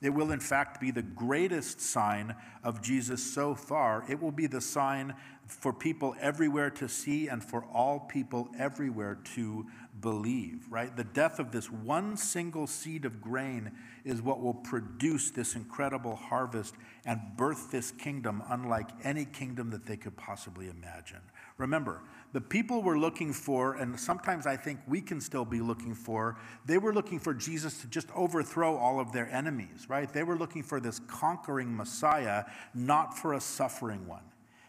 It will, in fact, be the greatest sign of Jesus so far. It will be the sign for people everywhere to see and for all people everywhere to believe, right? The death of this one single seed of grain is what will produce this incredible harvest and birth this kingdom unlike any kingdom that they could possibly imagine. Remember, the people were looking for, and sometimes I think we can still be looking for, they were looking for Jesus to just overthrow all of their enemies, right? They were looking for this conquering Messiah, not for a suffering one.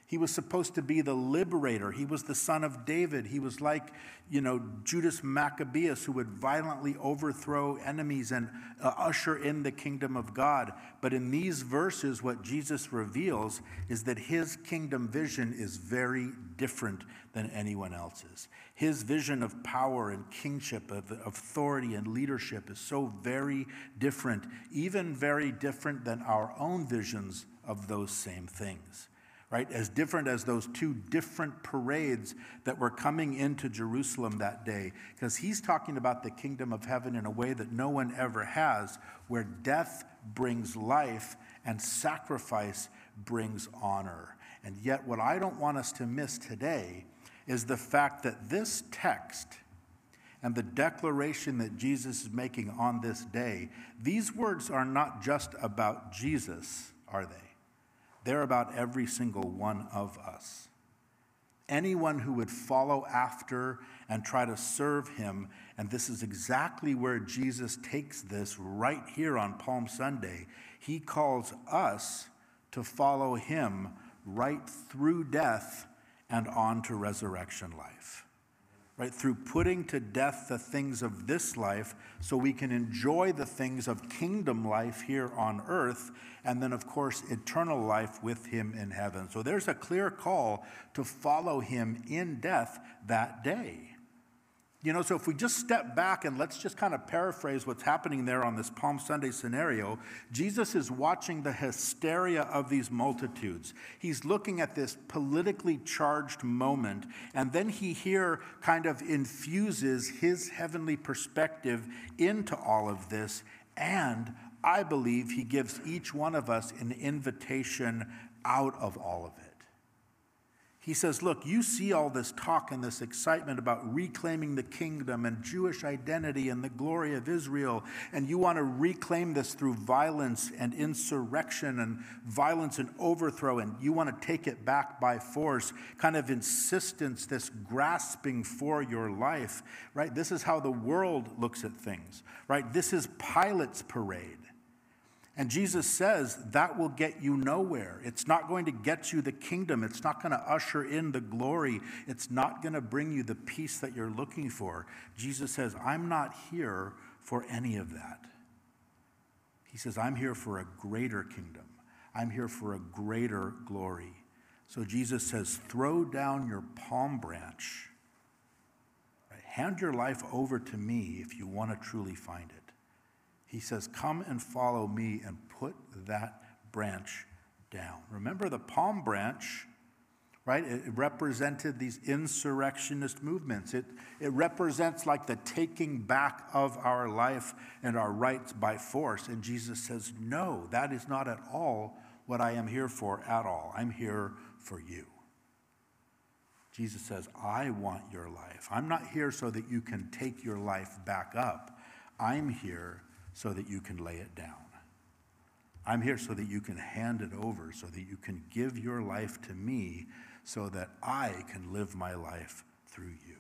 He was supposed to be the liberator. He was the son of David. He was like, you know, Judas Maccabeus, who would violently overthrow enemies and uh, usher in the kingdom of God. But in these verses, what Jesus reveals is that his kingdom vision is very different than anyone else's. His vision of power and kingship, of authority and leadership is so very different, even very different than our own visions of those same things right? As different as those two different parades that were coming into Jerusalem that day, because he's talking about the kingdom of heaven in a way that no one ever has, where death brings life and sacrifice brings honor. And yet, what I don't want us to miss today is the fact that this text and the declaration that Jesus is making on this day, these words are not just about Jesus, are they? They're about every single one of us. Anyone who would follow after and try to serve him, and this is exactly where Jesus takes this right here on Palm Sunday. He calls us to follow him right through death and on to resurrection life right? Through putting to death the things of this life so we can enjoy the things of kingdom life here on earth, and then, of course, eternal life with Him in heaven. So there's a clear call to follow Him in death that day. You know, so if we just step back and let's just kind of paraphrase what's happening there on this Palm Sunday scenario, Jesus is watching the hysteria of these multitudes. He's looking at this politically charged moment, and then he here kind of infuses his heavenly perspective into all of this. And I believe he gives each one of us an invitation out of all of it. He says, Look, you see all this talk and this excitement about reclaiming the kingdom and Jewish identity and the glory of Israel, and you want to reclaim this through violence and insurrection and violence and overthrow, and you want to take it back by force, kind of insistence, this grasping for your life, right? This is how the world looks at things, right? This is Pilate's parade. And Jesus says that will get you nowhere. It's not going to get you the kingdom. It's not going to usher in the glory. It's not going to bring you the peace that you're looking for. Jesus says, I'm not here for any of that. He says, I'm here for a greater kingdom. I'm here for a greater glory. So Jesus says, throw down your palm branch. Hand your life over to me if you want to truly find it. He says, Come and follow me and put that branch down. Remember the palm branch, right? It represented these insurrectionist movements. It, it represents like the taking back of our life and our rights by force. And Jesus says, No, that is not at all what I am here for at all. I'm here for you. Jesus says, I want your life. I'm not here so that you can take your life back up. I'm here so that you can lay it down. I'm here so that you can hand it over, so that you can give your life to me, so that I can live my life through you.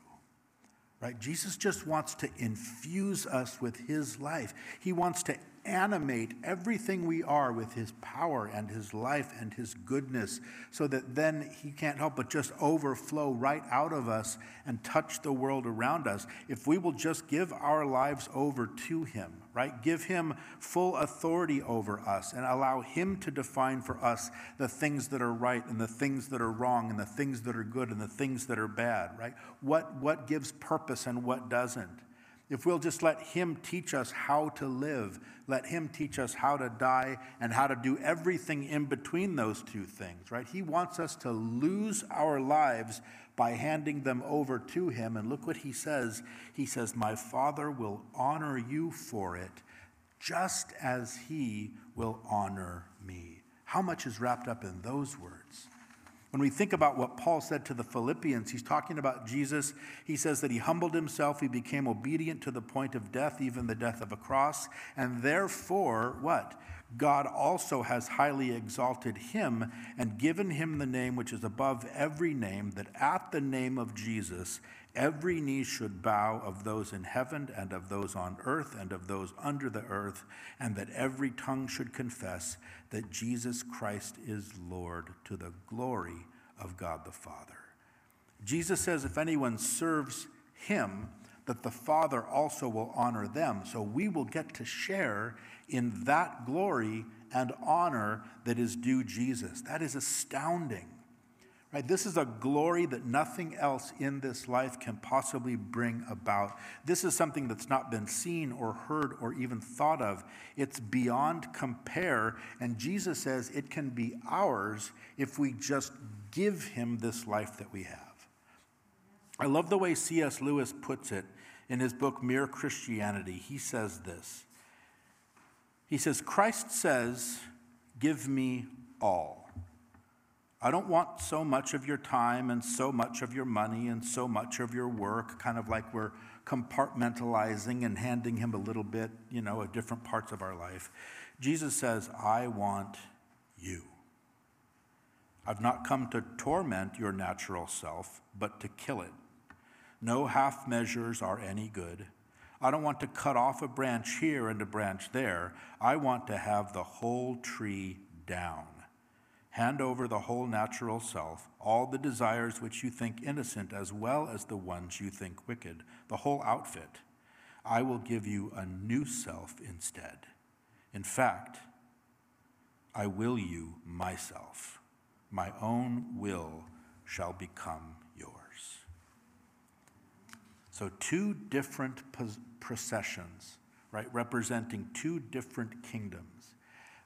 Right? Jesus just wants to infuse us with his life. He wants to animate everything we are with his power and his life and his goodness so that then he can't help but just overflow right out of us and touch the world around us if we will just give our lives over to him, right? Give him full authority over us and allow him to define for us the things that are right and the things that are wrong and the things that are good and the things that are bad, right? What, what gives purpose and what doesn't if we'll just let Him teach us how to live, let Him teach us how to die and how to do everything in between those two things, right? He wants us to lose our lives by handing them over to Him. And look what He says He says, My Father will honor you for it, just as He will honor me. How much is wrapped up in those words? When we think about what Paul said to the Philippians, he's talking about Jesus. He says that he humbled himself, he became obedient to the point of death, even the death of a cross. And therefore, what? God also has highly exalted him and given him the name which is above every name, that at the name of Jesus every knee should bow of those in heaven and of those on earth and of those under the earth, and that every tongue should confess that Jesus Christ is Lord to the glory of God the Father. Jesus says if anyone serves him, that the Father also will honor them. So we will get to share in that glory and honor that is due Jesus. That is astounding. Right? This is a glory that nothing else in this life can possibly bring about. This is something that's not been seen or heard or even thought of. It's beyond compare. And Jesus says it can be ours if we just give him this life that we have. I love the way C.S. Lewis puts it in his book, Mere Christianity. He says this He says, Christ says, Give me all. I don't want so much of your time and so much of your money and so much of your work, kind of like we're compartmentalizing and handing him a little bit, you know, of different parts of our life. Jesus says, I want you. I've not come to torment your natural self, but to kill it. No half measures are any good. I don't want to cut off a branch here and a branch there. I want to have the whole tree down. Hand over the whole natural self, all the desires which you think innocent, as well as the ones you think wicked, the whole outfit. I will give you a new self instead. In fact, I will you myself. My own will shall become yours. So, two different processions, right, representing two different kingdoms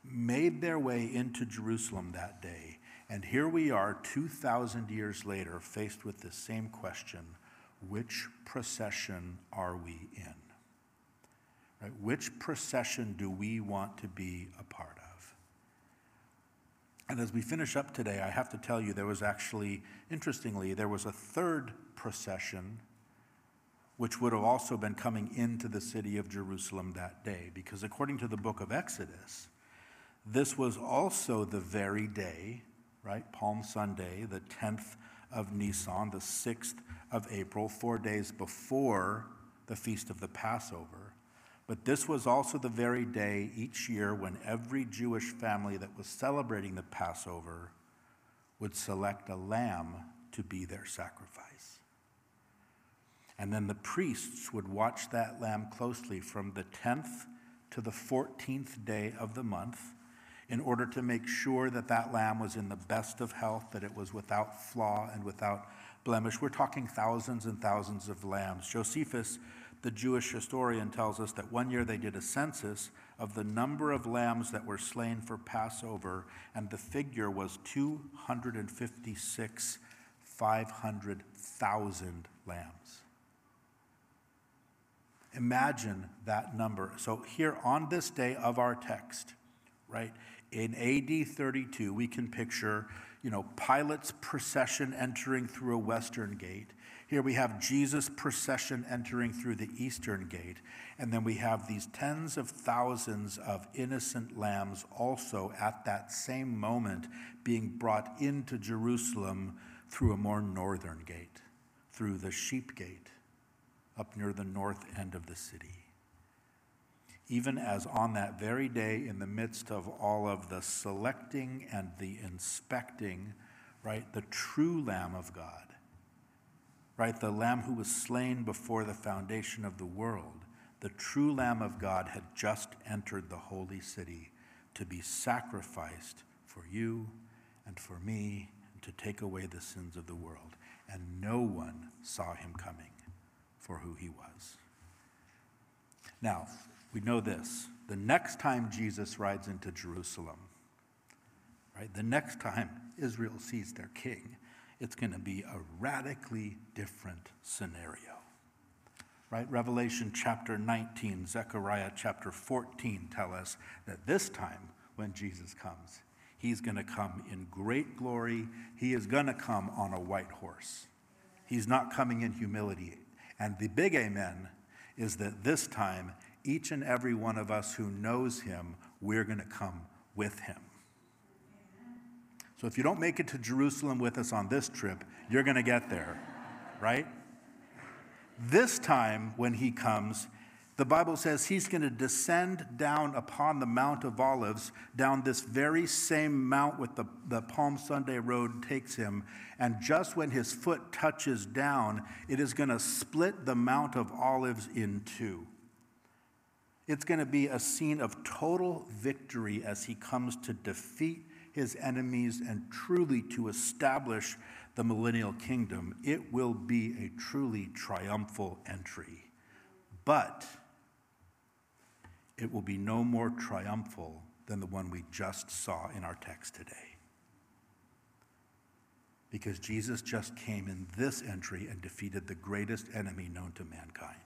made their way into Jerusalem that day. And here we are, 2,000 years later, faced with the same question which procession are we in? Right? Which procession do we want to be a part of? And as we finish up today, I have to tell you there was actually, interestingly, there was a third procession which would have also been coming into the city of Jerusalem that day. Because according to the book of Exodus, this was also the very day, right? Palm Sunday, the 10th of Nisan, the 6th of April, four days before the feast of the Passover. But this was also the very day each year when every Jewish family that was celebrating the Passover would select a lamb to be their sacrifice. And then the priests would watch that lamb closely from the 10th to the 14th day of the month in order to make sure that that lamb was in the best of health, that it was without flaw and without blemish. We're talking thousands and thousands of lambs. Josephus, the Jewish historian, tells us that one year they did a census of the number of lambs that were slain for Passover, and the figure was 256, 500,000 lambs. Imagine that number. So, here on this day of our text, right, in AD 32, we can picture, you know, Pilate's procession entering through a western gate. Here we have Jesus' procession entering through the eastern gate. And then we have these tens of thousands of innocent lambs also at that same moment being brought into Jerusalem through a more northern gate, through the sheep gate up near the north end of the city even as on that very day, in the midst of all of the selecting and the inspecting, right, the true Lamb of God, right, the Lamb who was slain before the foundation of the world, the true Lamb of God had just entered the holy city to be sacrificed for you and for me and to take away the sins of the world. And no one saw him coming for who he was. Now, we know this the next time Jesus rides into Jerusalem, right, the next time Israel sees their king, it's going to be a radically different scenario. Right? Revelation chapter 19, Zechariah chapter 14 tell us that this time when Jesus comes, he's going to come in great glory. He is going to come on a white horse. He's not coming in humility. And the big amen is that this time each and every one of us who knows him, we're going to come with him. So if you don't make it to Jerusalem with us on this trip, you're going to get there, right? This time when he comes, the Bible says he's going to descend down upon the Mount of Olives, down this very same mount with the, the Palm Sunday road takes him. And just when his foot touches down, it is going to split the Mount of Olives in two. It's going to be a scene of total victory as he comes to defeat his enemies and truly to establish the millennial kingdom. It will be a truly triumphal entry. But it will be no more triumphal than the one we just saw in our text today. Because Jesus just came in this entry and defeated the greatest enemy known to mankind.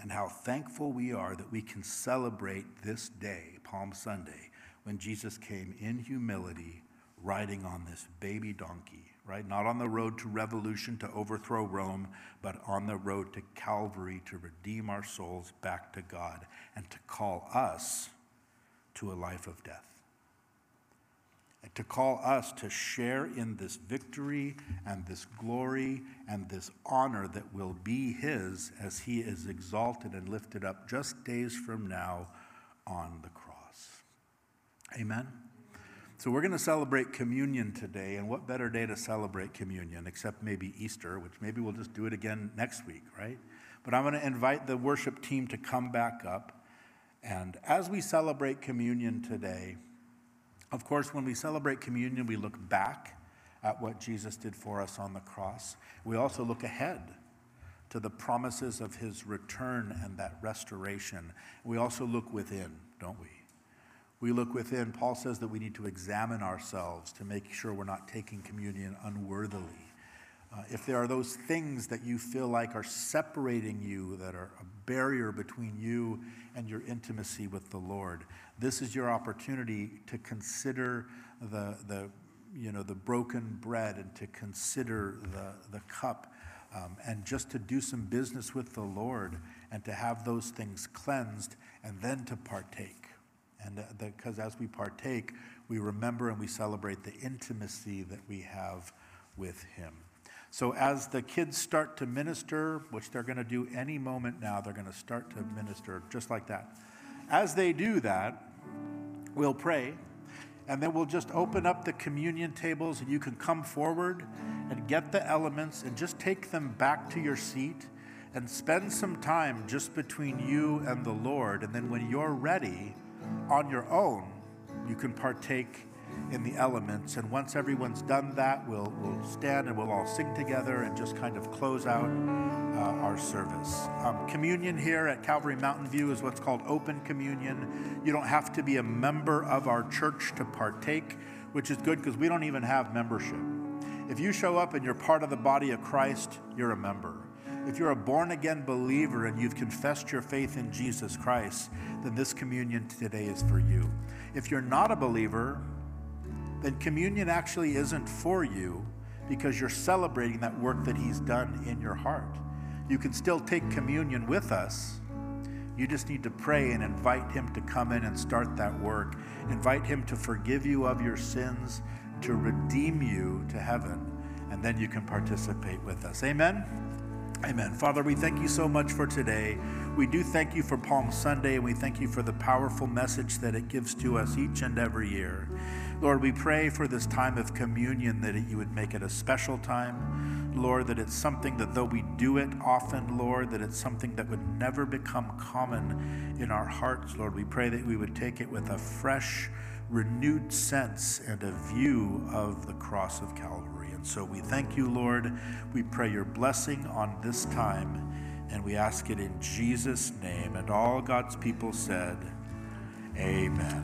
And how thankful we are that we can celebrate this day, Palm Sunday, when Jesus came in humility, riding on this baby donkey right? Not on the road to revolution to overthrow Rome, but on the road to Calvary to redeem our souls back to God and to call us to a life of death. To call us to share in this victory and this glory and this honor that will be His as He is exalted and lifted up just days from now on the cross. Amen. So, we're going to celebrate communion today, and what better day to celebrate communion except maybe Easter, which maybe we'll just do it again next week, right? But I'm going to invite the worship team to come back up. And as we celebrate communion today, of course, when we celebrate communion, we look back at what Jesus did for us on the cross. We also look ahead to the promises of his return and that restoration. We also look within, don't we? we look within, Paul says that we need to examine ourselves to make sure we're not taking communion unworthily. Uh, if there are those things that you feel like are separating you, that are a barrier between you and your intimacy with the Lord, this is your opportunity to consider the, the, you know, the broken bread and to consider the, the cup um, and just to do some business with the Lord and to have those things cleansed and then to partake. And because as we partake, we remember and we celebrate the intimacy that we have with Him. So, as the kids start to minister, which they're going to do any moment now, they're going to start to minister just like that. As they do that, we'll pray, and then we'll just open up the communion tables, and you can come forward and get the elements and just take them back to your seat and spend some time just between you and the Lord. And then when you're ready, on your own, you can partake in the elements. And once everyone's done that, we'll, we'll stand and we'll all sing together and just kind of close out uh, our service. Um, communion here at Calvary Mountain View is what's called open communion. You don't have to be a member of our church to partake, which is good because we don't even have membership. If you show up and you're part of the body of Christ, you're a member. If you're a born again believer and you've confessed your faith in Jesus Christ, then this communion today is for you. If you're not a believer, then communion actually isn't for you because you're celebrating that work that He's done in your heart. You can still take communion with us. You just need to pray and invite Him to come in and start that work. Invite Him to forgive you of your sins, to redeem you to heaven, and then you can participate with us. Amen. Amen. Father, we thank you so much for today. We do thank you for Palm Sunday, and we thank you for the powerful message that it gives to us each and every year. Lord, we pray for this time of communion that you would make it a special time. Lord, that it's something that though we do it often, Lord, that it's something that would never become common in our hearts. Lord, we pray that we would take it with a fresh, renewed sense and a view of the cross of Calvary. And so we thank you, Lord. We pray your blessing on this time, and we ask it in Jesus' name. And all God's people said, Amen.